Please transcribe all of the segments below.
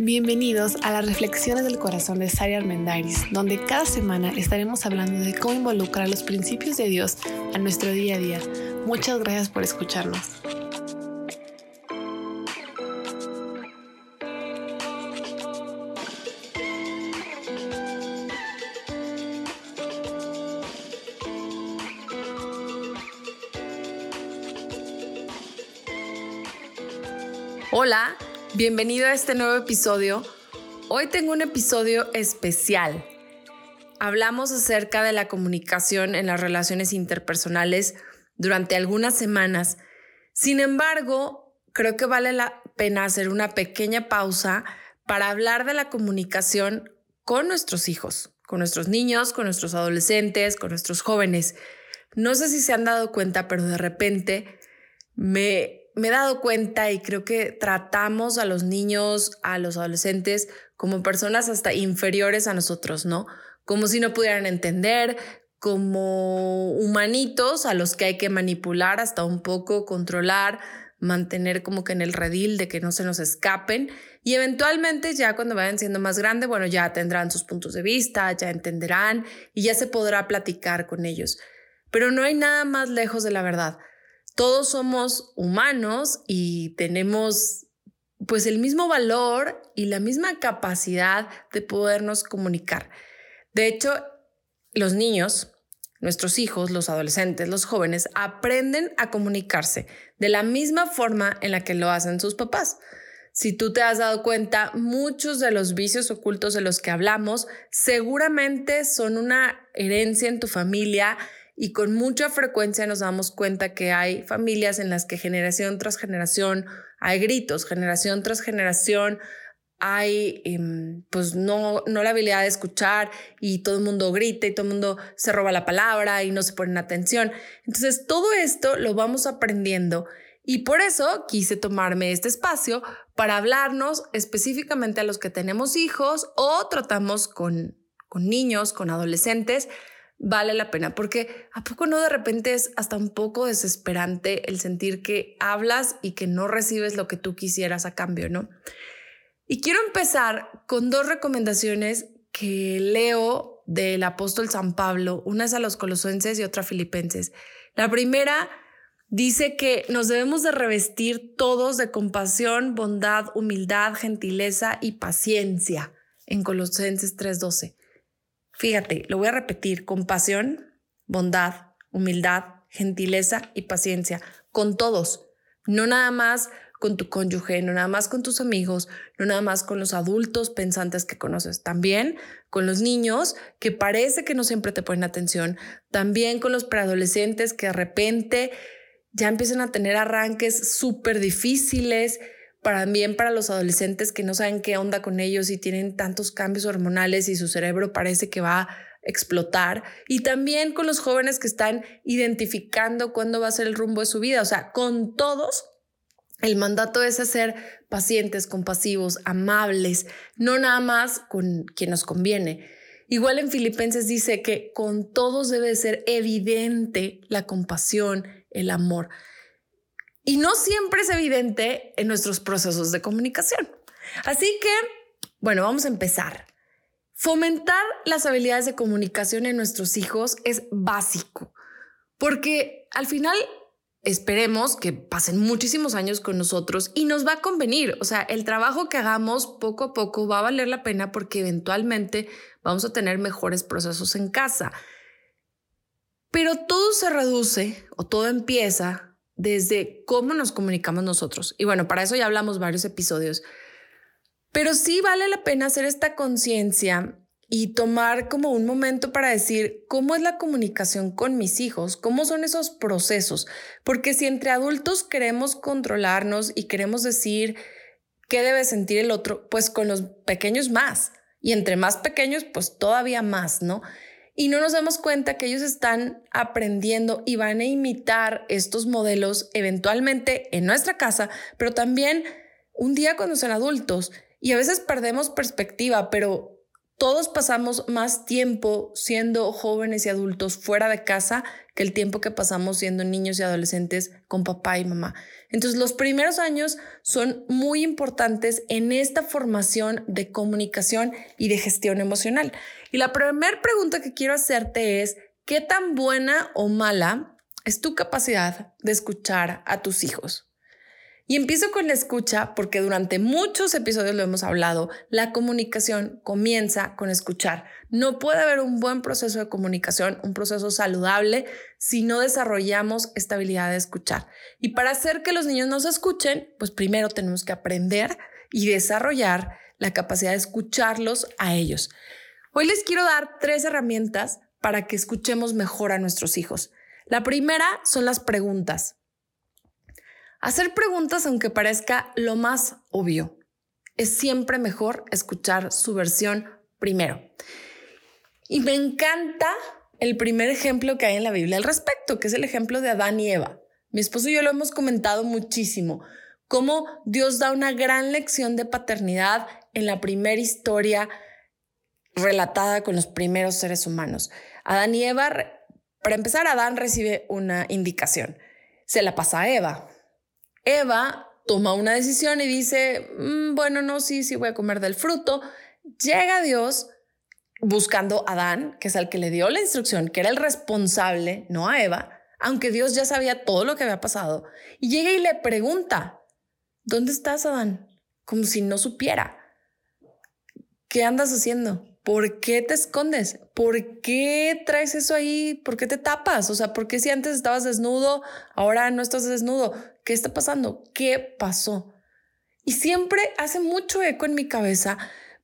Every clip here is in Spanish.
Bienvenidos a las Reflexiones del Corazón de Sari Armendariz, donde cada semana estaremos hablando de cómo involucrar los principios de Dios a nuestro día a día. Muchas gracias por escucharnos. Bienvenido a este nuevo episodio. Hoy tengo un episodio especial. Hablamos acerca de la comunicación en las relaciones interpersonales durante algunas semanas. Sin embargo, creo que vale la pena hacer una pequeña pausa para hablar de la comunicación con nuestros hijos, con nuestros niños, con nuestros adolescentes, con nuestros jóvenes. No sé si se han dado cuenta, pero de repente me me he dado cuenta y creo que tratamos a los niños, a los adolescentes como personas hasta inferiores a nosotros, ¿no? Como si no pudieran entender, como humanitos a los que hay que manipular hasta un poco, controlar, mantener como que en el redil de que no se nos escapen y eventualmente ya cuando vayan siendo más grandes, bueno, ya tendrán sus puntos de vista, ya entenderán y ya se podrá platicar con ellos. Pero no hay nada más lejos de la verdad todos somos humanos y tenemos pues el mismo valor y la misma capacidad de podernos comunicar. De hecho, los niños, nuestros hijos, los adolescentes, los jóvenes, aprenden a comunicarse de la misma forma en la que lo hacen sus papás. Si tú te has dado cuenta, muchos de los vicios ocultos de los que hablamos seguramente son una herencia en tu familia y con mucha frecuencia nos damos cuenta que hay familias en las que generación tras generación hay gritos, generación tras generación hay em, pues no, no la habilidad de escuchar y todo el mundo grita y todo el mundo se roba la palabra y no se ponen atención. Entonces todo esto lo vamos aprendiendo y por eso quise tomarme este espacio para hablarnos específicamente a los que tenemos hijos o tratamos con, con niños, con adolescentes vale la pena, porque a poco no de repente es hasta un poco desesperante el sentir que hablas y que no recibes lo que tú quisieras a cambio, ¿no? Y quiero empezar con dos recomendaciones que leo del apóstol San Pablo, una es a los colosenses y otra a filipenses. La primera dice que nos debemos de revestir todos de compasión, bondad, humildad, gentileza y paciencia en Colosenses 3:12. Fíjate, lo voy a repetir, compasión, bondad, humildad, gentileza y paciencia con todos, no nada más con tu cónyuge, no nada más con tus amigos, no nada más con los adultos pensantes que conoces, también con los niños que parece que no siempre te ponen atención, también con los preadolescentes que de repente ya empiezan a tener arranques súper difíciles, también para los adolescentes que no saben qué onda con ellos y tienen tantos cambios hormonales y su cerebro parece que va a explotar. Y también con los jóvenes que están identificando cuándo va a ser el rumbo de su vida. O sea, con todos, el mandato es ser pacientes, compasivos, amables, no nada más con quien nos conviene. Igual en Filipenses dice que con todos debe ser evidente la compasión, el amor y no siempre es evidente en nuestros procesos de comunicación. Así que, bueno, vamos a empezar. Fomentar las habilidades de comunicación en nuestros hijos es básico, porque al final esperemos que pasen muchísimos años con nosotros y nos va a convenir. O sea, el trabajo que hagamos poco a poco va a valer la pena porque eventualmente vamos a tener mejores procesos en casa. Pero todo se reduce o todo empieza desde cómo nos comunicamos nosotros. Y bueno, para eso ya hablamos varios episodios. Pero sí vale la pena hacer esta conciencia y tomar como un momento para decir cómo es la comunicación con mis hijos, cómo son esos procesos. Porque si entre adultos queremos controlarnos y queremos decir qué debe sentir el otro, pues con los pequeños más. Y entre más pequeños, pues todavía más, ¿no? Y no nos damos cuenta que ellos están aprendiendo y van a imitar estos modelos eventualmente en nuestra casa, pero también un día cuando son adultos. Y a veces perdemos perspectiva, pero todos pasamos más tiempo siendo jóvenes y adultos fuera de casa que el tiempo que pasamos siendo niños y adolescentes con papá y mamá. Entonces, los primeros años son muy importantes en esta formación de comunicación y de gestión emocional. Y la primera pregunta que quiero hacerte es, ¿qué tan buena o mala es tu capacidad de escuchar a tus hijos? Y empiezo con la escucha porque durante muchos episodios lo hemos hablado, la comunicación comienza con escuchar. No puede haber un buen proceso de comunicación, un proceso saludable, si no desarrollamos esta habilidad de escuchar. Y para hacer que los niños nos escuchen, pues primero tenemos que aprender y desarrollar la capacidad de escucharlos a ellos. Hoy les quiero dar tres herramientas para que escuchemos mejor a nuestros hijos. La primera son las preguntas. Hacer preguntas, aunque parezca lo más obvio, es siempre mejor escuchar su versión primero. Y me encanta el primer ejemplo que hay en la Biblia al respecto, que es el ejemplo de Adán y Eva. Mi esposo y yo lo hemos comentado muchísimo, cómo Dios da una gran lección de paternidad en la primera historia relatada con los primeros seres humanos. Adán y Eva, para empezar, Adán recibe una indicación. Se la pasa a Eva. Eva toma una decisión y dice, mm, bueno, no, sí, sí voy a comer del fruto. Llega Dios buscando a Adán, que es el que le dio la instrucción, que era el responsable, no a Eva, aunque Dios ya sabía todo lo que había pasado. Y llega y le pregunta, ¿dónde estás, Adán? Como si no supiera. ¿Qué andas haciendo? ¿Por qué te escondes? ¿Por qué traes eso ahí? ¿Por qué te tapas? O sea, ¿por qué si antes estabas desnudo, ahora no estás desnudo? ¿Qué está pasando? ¿Qué pasó? Y siempre hace mucho eco en mi cabeza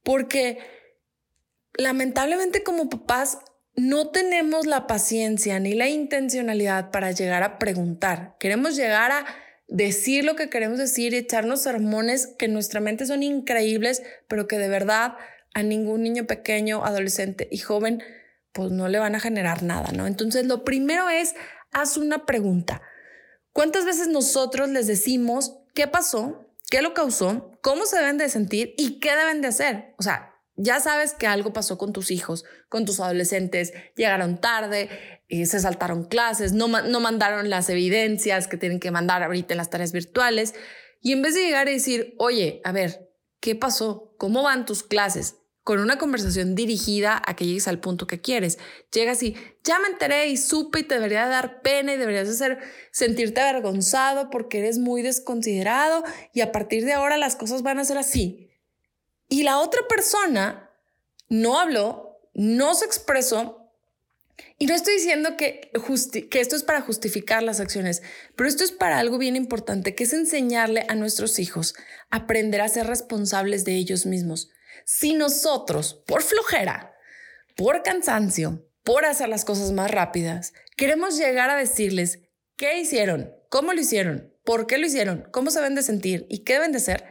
porque lamentablemente como papás no tenemos la paciencia ni la intencionalidad para llegar a preguntar. Queremos llegar a decir lo que queremos decir y echarnos sermones que en nuestra mente son increíbles, pero que de verdad a ningún niño pequeño, adolescente y joven, pues no le van a generar nada, ¿no? Entonces, lo primero es, haz una pregunta. ¿Cuántas veces nosotros les decimos qué pasó, qué lo causó, cómo se deben de sentir y qué deben de hacer? O sea, ya sabes que algo pasó con tus hijos, con tus adolescentes, llegaron tarde, y se saltaron clases, no, no mandaron las evidencias que tienen que mandar ahorita en las tareas virtuales. Y en vez de llegar y decir, oye, a ver, ¿qué pasó? ¿Cómo van tus clases? Con una conversación dirigida a que llegues al punto que quieres. Llegas y ya me enteré y supe y te debería dar pena y deberías hacer sentirte avergonzado porque eres muy desconsiderado y a partir de ahora las cosas van a ser así. Y la otra persona no habló, no se expresó y no estoy diciendo que, que esto es para justificar las acciones, pero esto es para algo bien importante, que es enseñarle a nuestros hijos a aprender a ser responsables de ellos mismos. Si nosotros, por flojera, por cansancio, por hacer las cosas más rápidas, queremos llegar a decirles qué hicieron, cómo lo hicieron, por qué lo hicieron, cómo se deben de sentir y qué deben de ser,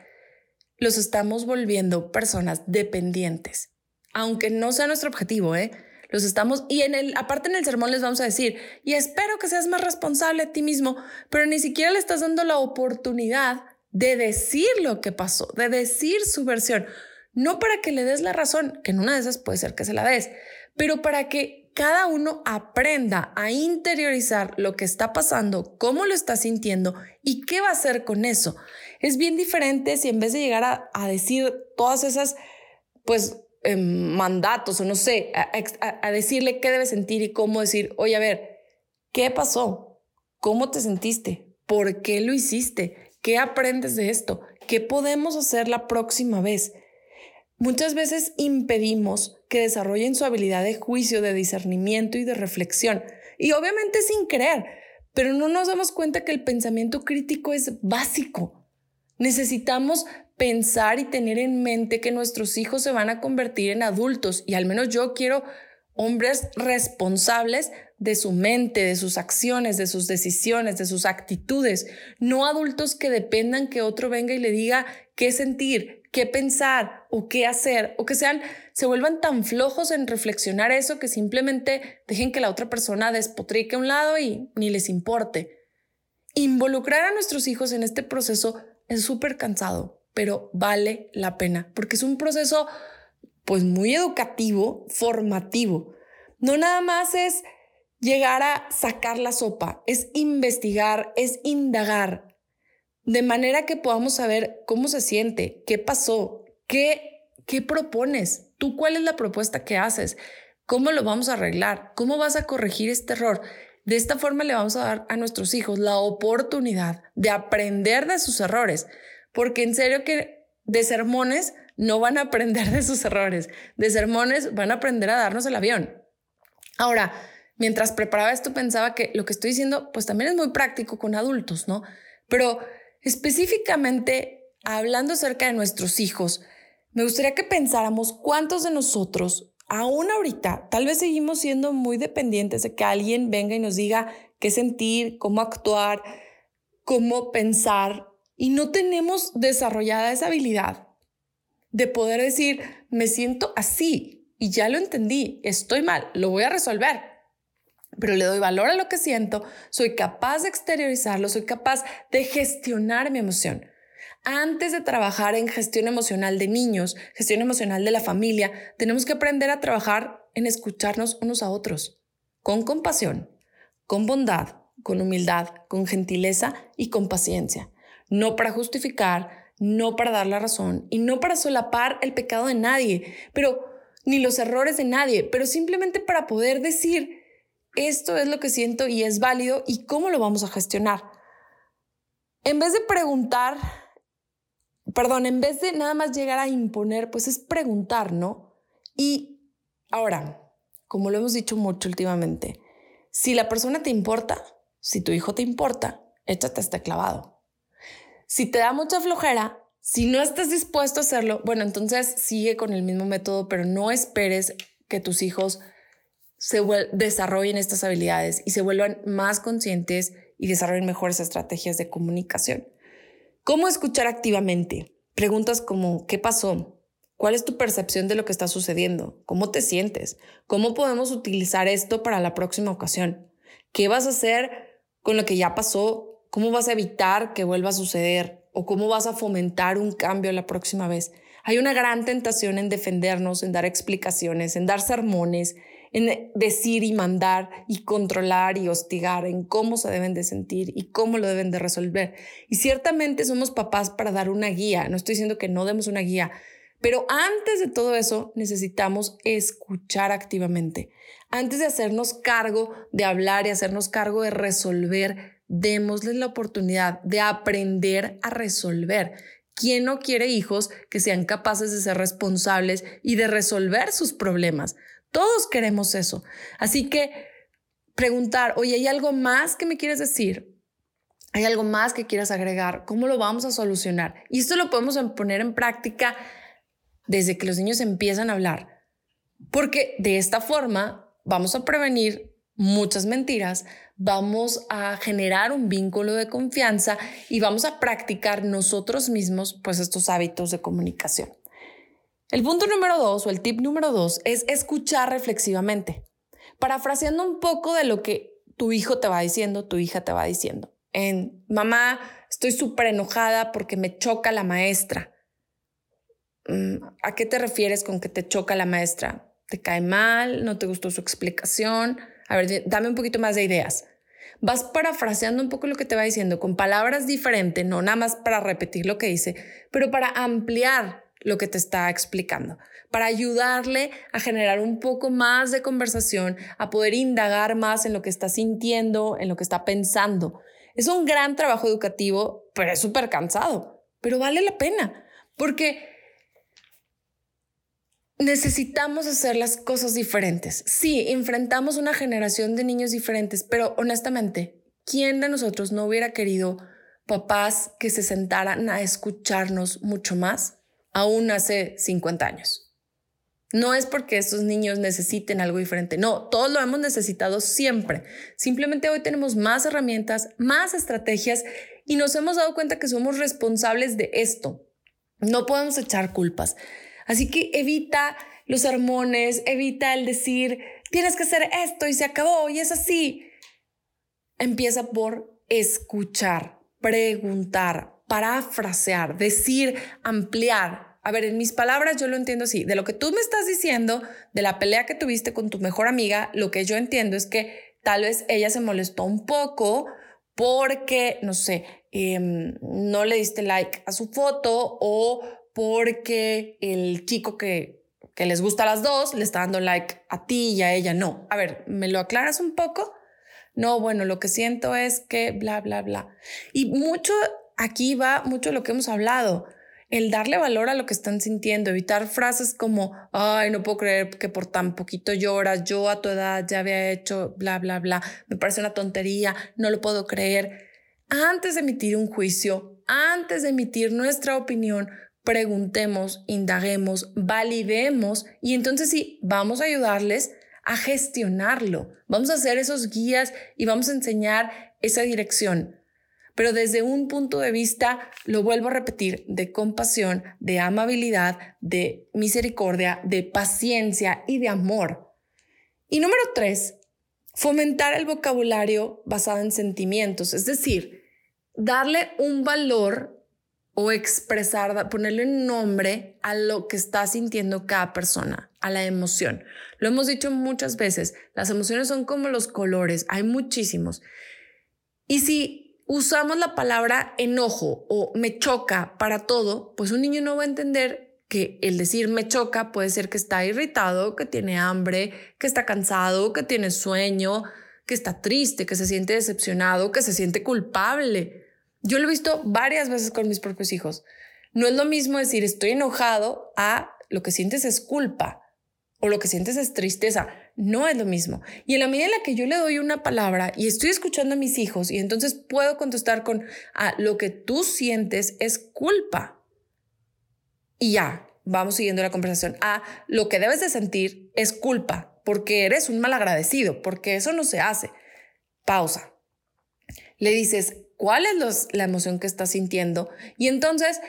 los estamos volviendo personas dependientes. Aunque no sea nuestro objetivo, ¿eh? Los estamos, y en el, aparte en el sermón les vamos a decir, y espero que seas más responsable a ti mismo, pero ni siquiera le estás dando la oportunidad de decir lo que pasó, de decir su versión no para que le des la razón, que en una de esas puede ser que se la des, pero para que cada uno aprenda a interiorizar lo que está pasando, cómo lo está sintiendo y qué va a hacer con eso. Es bien diferente si en vez de llegar a, decir todas esas, pues, em, mandatos o no sé, a, a decirle qué debe sentir y cómo decir, oye, a ver, ¿qué pasó? ¿Cómo te sentiste? ¿Por qué lo hiciste? ¿Qué aprendes de esto? ¿Qué podemos hacer la próxima vez? Muchas veces impedimos que desarrollen su habilidad de juicio, de discernimiento y de reflexión. Y obviamente sin creer, pero no nos damos cuenta que el pensamiento crítico es básico. Necesitamos pensar y tener en mente que nuestros hijos se van a convertir en adultos y al menos yo quiero hombres responsables de su mente, de sus acciones, de sus decisiones, de sus actitudes, no adultos que dependan que otro venga y le diga qué sentir, qué pensar o qué hacer, o que sean, se vuelvan tan flojos en reflexionar eso que simplemente dejen que la otra persona despotrique a un lado y ni les importe. Involucrar a nuestros hijos en este proceso es súper cansado, pero vale la pena, porque es un proceso pues muy educativo, formativo. No nada más es llegar a sacar la sopa, es investigar, es indagar, de manera que podamos saber cómo se siente, qué pasó, qué, qué propones, tú cuál es la propuesta que haces, cómo lo vamos a arreglar, cómo vas a corregir este error. De esta forma le vamos a dar a nuestros hijos la oportunidad de aprender de sus errores, porque en serio que de sermones no van a aprender de sus errores, de sermones van a aprender a darnos el avión. Ahora, mientras preparaba esto pensaba que lo que estoy diciendo pues también es muy práctico con adultos, ¿no? Pero específicamente hablando acerca de nuestros hijos, me gustaría que pensáramos cuántos de nosotros aún ahorita tal vez seguimos siendo muy dependientes de que alguien venga y nos diga qué sentir, cómo actuar, cómo pensar y no tenemos desarrollada esa habilidad de poder decir, me siento así y ya lo entendí, estoy mal, lo voy a resolver. Pero le doy valor a lo que siento, soy capaz de exteriorizarlo, soy capaz de gestionar mi emoción. Antes de trabajar en gestión emocional de niños, gestión emocional de la familia, tenemos que aprender a trabajar en escucharnos unos a otros, con compasión, con bondad, con humildad, con gentileza y con paciencia. No para justificar, no para dar la razón y no para solapar el pecado de nadie, pero ni los errores de nadie, pero simplemente para poder decir, esto es lo que siento y es válido y cómo lo vamos a gestionar. En vez de preguntar, perdón, en vez de nada más llegar a imponer, pues es preguntar, ¿no? Y ahora, como lo hemos dicho mucho últimamente, si la persona te importa, si tu hijo te importa, échate este clavado. Si te da mucha flojera, si no estás dispuesto a hacerlo, bueno, entonces sigue con el mismo método, pero no esperes que tus hijos se desarrollen estas habilidades y se vuelvan más conscientes y desarrollen mejores estrategias de comunicación. ¿Cómo escuchar activamente? Preguntas como ¿qué pasó? ¿Cuál es tu percepción de lo que está sucediendo? ¿Cómo te sientes? ¿Cómo podemos utilizar esto para la próxima ocasión? ¿Qué vas a hacer con lo que ya pasó ¿Cómo vas a evitar que vuelva a suceder? ¿O cómo vas a fomentar un cambio la próxima vez? Hay una gran tentación en defendernos, en dar explicaciones, en dar sermones, en decir y mandar y controlar y hostigar en cómo se deben de sentir y cómo lo deben de resolver. Y ciertamente somos papás para dar una guía. No estoy diciendo que no demos una guía, pero antes de todo eso necesitamos escuchar activamente. Antes de hacernos cargo de hablar y hacernos cargo de resolver démosles la oportunidad de aprender a resolver. ¿Quién no quiere hijos que sean capaces de ser responsables y de resolver sus problemas? Todos queremos eso. Así que preguntar, oye, ¿hay algo más que me quieres decir? ¿Hay algo más que quieras agregar? ¿Cómo lo vamos a solucionar? Y esto lo podemos poner en práctica desde que los niños empiezan a hablar. Porque de esta forma vamos a prevenir muchas mentiras, vamos a generar un vínculo de confianza y vamos a practicar nosotros mismos pues estos hábitos de comunicación. El punto número dos o el tip número dos es escuchar reflexivamente, parafraseando un poco de lo que tu hijo te va diciendo, tu hija te va diciendo. En mamá, estoy súper enojada porque me choca la maestra. Mm, ¿A qué te refieres con que te choca la maestra? ¿Te cae mal? ¿No te gustó su explicación? A ver, dame un poquito más de ideas. Vas parafraseando un poco lo que te va diciendo con palabras diferentes, no nada más para repetir lo que dice, pero para ampliar lo que te está explicando, para ayudarle a generar un poco más de conversación, a poder indagar más en lo que está sintiendo, en lo que está pensando. Es un gran trabajo educativo, pero es súper cansado, pero vale la pena, porque necesitamos hacer las cosas diferentes. Sí, enfrentamos una generación de niños diferentes, pero honestamente, ¿quién de nosotros no hubiera querido papás que se sentaran a escucharnos mucho más aún hace 50 años? No es porque estos niños necesiten algo diferente, no, todos lo hemos necesitado siempre. Simplemente hoy tenemos más herramientas, más estrategias y nos hemos dado cuenta que somos responsables de esto. No podemos echar culpas. Así que evita los sermones, evita el decir, tienes que hacer esto y se acabó y es así. Empieza por escuchar, preguntar, parafrasear, decir, ampliar a ver, en mis palabras yo lo entiendo así, de lo que tú me estás diciendo, de la pelea que tuviste con tu mejor amiga, lo que yo entiendo es que tal vez ella se molestó un poco porque, no sé, em, no le diste like a su foto o porque el chico que, que les gusta a las dos le está dando like a ti y a ella no. A ver, ¿me lo aclaras un poco? No, bueno, lo que siento es que bla, bla, bla. Y mucho, aquí va mucho lo que hemos hablado el darle valor a lo que están sintiendo, evitar frases como, ay, no puedo creer que por tan poquito lloras, yo a tu edad ya había hecho bla, bla, bla, me parece una tontería, no lo puedo creer. Antes de emitir un juicio, antes de emitir nuestra opinión, preguntemos, indaguemos, validemos y entonces sí, vamos a ayudarles a gestionarlo. Vamos a hacer esos guías y vamos a enseñar esa dirección pero desde un punto de vista, lo vuelvo a repetir, de compasión, de amabilidad, de misericordia, de paciencia y de amor. Y número tres, fomentar el vocabulario basado en sentimientos, es decir, darle un valor o expresar, ponerle un nombre a lo que está sintiendo cada persona, a la emoción. Lo hemos dicho muchas veces, las emociones son como los colores, hay muchísimos. Y si usamos la palabra enojo o me choca para todo, pues un niño no va a entender que el decir me choca puede ser que está irritado, que tiene hambre, que está cansado, que tiene sueño, que está triste, que se siente decepcionado, que se siente culpable. Yo lo he visto varias veces con mis propios hijos. No es lo mismo decir estoy enojado a lo que sientes es culpa o lo que sientes es tristeza no es lo mismo. Y en la medida en la que yo le doy una palabra y estoy escuchando a mis hijos y entonces puedo contestar con ah, lo que tú sientes es culpa. Y ya, vamos siguiendo la conversación. Ah, lo que debes de sentir es culpa porque eres un mal agradecido, porque eso no se hace. Pausa. Le dices, ¿cuál es la emoción que estás sintiendo? Y entonces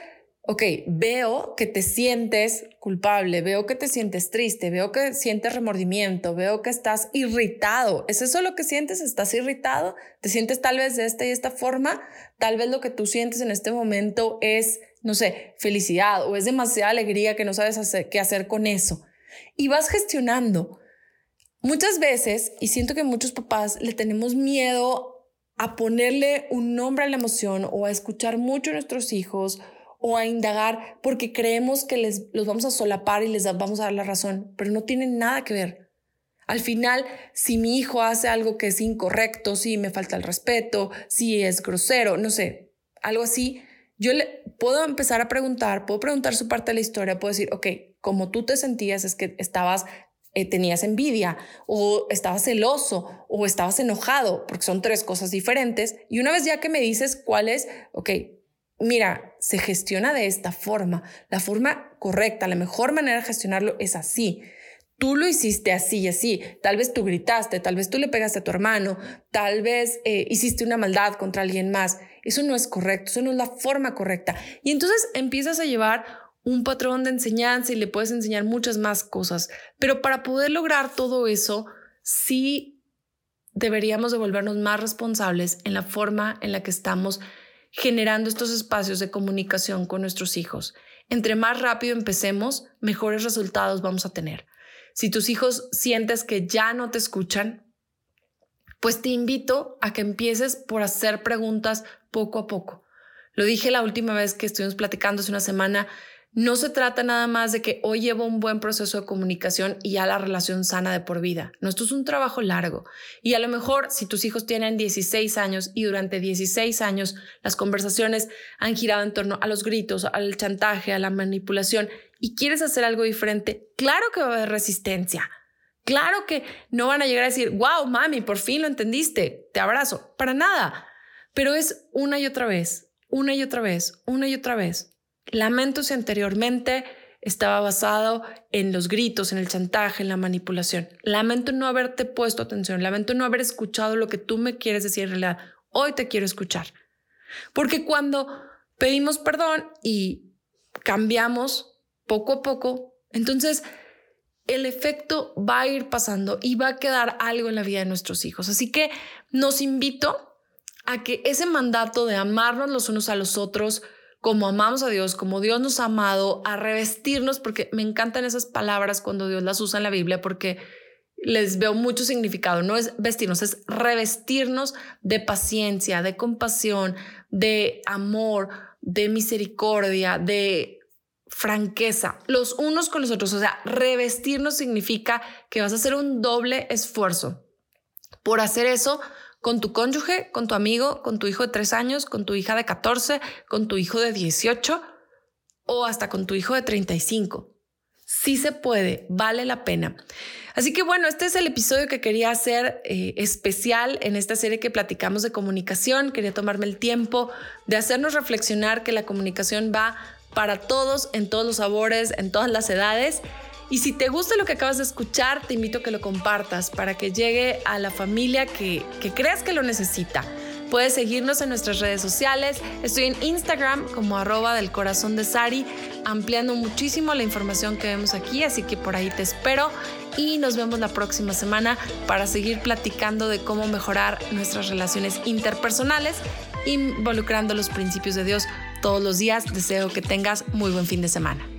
ok, veo que te sientes culpable, veo que te sientes triste, veo que sientes remordimiento, veo que estás irritado. ¿Es eso lo que sientes? ¿Estás irritado? ¿Te sientes tal vez de esta y esta forma? Tal vez lo que tú sientes en este momento es, no sé, felicidad o es demasiada alegría que no sabes qué hacer con eso. Y vas gestionando. Muchas veces, y siento que muchos papás le tenemos miedo a ponerle un nombre a la emoción o a escuchar mucho a nuestros hijos o a indagar porque creemos que les, los vamos a solapar y les vamos a dar la razón, pero no tienen nada que ver. Al final, si mi hijo hace algo que es incorrecto, si me falta el respeto, si es grosero, no sé, algo así, yo le puedo empezar a preguntar, puedo preguntar su parte de la historia, puedo decir, ok, como tú te sentías es que estabas, eh, tenías envidia o estabas celoso o estabas enojado, porque son tres cosas diferentes. Y una vez ya que me dices cuál es, ok, mira, se gestiona de esta forma. La forma correcta, la mejor manera de gestionarlo es así. Tú lo hiciste así y así. Tal vez tú gritaste, tal vez tú le pegaste a tu hermano, tal vez eh, hiciste una maldad contra alguien más. Eso no es correcto, eso no es la forma correcta. Y entonces empiezas a llevar un patrón de enseñanza y le puedes enseñar muchas más cosas. Pero para poder lograr todo eso, sí deberíamos de volvernos más responsables en la forma en la que estamos generando estos espacios de comunicación con nuestros hijos. Entre más rápido empecemos, mejores resultados vamos a tener. Si tus hijos sientes que ya no te escuchan, pues te invito a que empieces por hacer preguntas poco a poco. Lo dije la última vez que estuvimos platicando hace una semana, no se trata nada más de que hoy llevo un buen proceso de comunicación y ya la relación sana de por vida. No, esto es un trabajo largo. Y a lo mejor si tus hijos tienen 16 años y durante 16 años las conversaciones han girado en torno a los gritos, al chantaje, a la manipulación y quieres hacer algo diferente, claro que va a haber resistencia. Claro que no van a llegar a decir, wow, mami, por fin lo entendiste, te abrazo. Para nada. Pero es una y otra vez, una y otra vez, una y otra vez. Lamento si anteriormente estaba basado en los gritos, en el chantaje, en la manipulación. Lamento no haberte puesto atención, lamento no haber escuchado lo que tú me quieres decir en realidad. Hoy te quiero escuchar. Porque cuando pedimos perdón y cambiamos poco a poco, entonces el efecto va a ir pasando y va a quedar algo en la vida de nuestros hijos. Así que nos invito a que ese mandato de amarnos los unos a los otros, como amamos a Dios, como Dios nos ha amado, a revestirnos, porque me encantan esas palabras cuando Dios las usa en la Biblia, porque les veo mucho significado. No es vestirnos, es revestirnos de paciencia, de compasión, de amor, de misericordia, de franqueza, los unos con los otros. O sea, revestirnos significa que vas a hacer un doble esfuerzo por hacer eso con tu cónyuge, con tu amigo, con tu hijo de tres años, con tu hija de 14, con tu hijo de 18 o hasta con tu hijo de 35. Sí se puede, vale la pena. Así que bueno, este es el episodio que quería hacer eh, especial en esta serie que platicamos de comunicación. Quería tomarme el tiempo de hacernos reflexionar que la comunicación va para todos, en todos los sabores, en todas las edades y si te gusta lo que acabas de escuchar, te invito a que lo compartas para que llegue a la familia que, que creas que lo necesita. Puedes seguirnos en nuestras redes sociales. Estoy en Instagram como arroba del corazón de Sari, ampliando muchísimo la información que vemos aquí, así que por ahí te espero y nos vemos la próxima semana para seguir platicando de cómo mejorar nuestras relaciones interpersonales, involucrando los principios de Dios todos los días. Deseo que tengas muy buen fin de semana.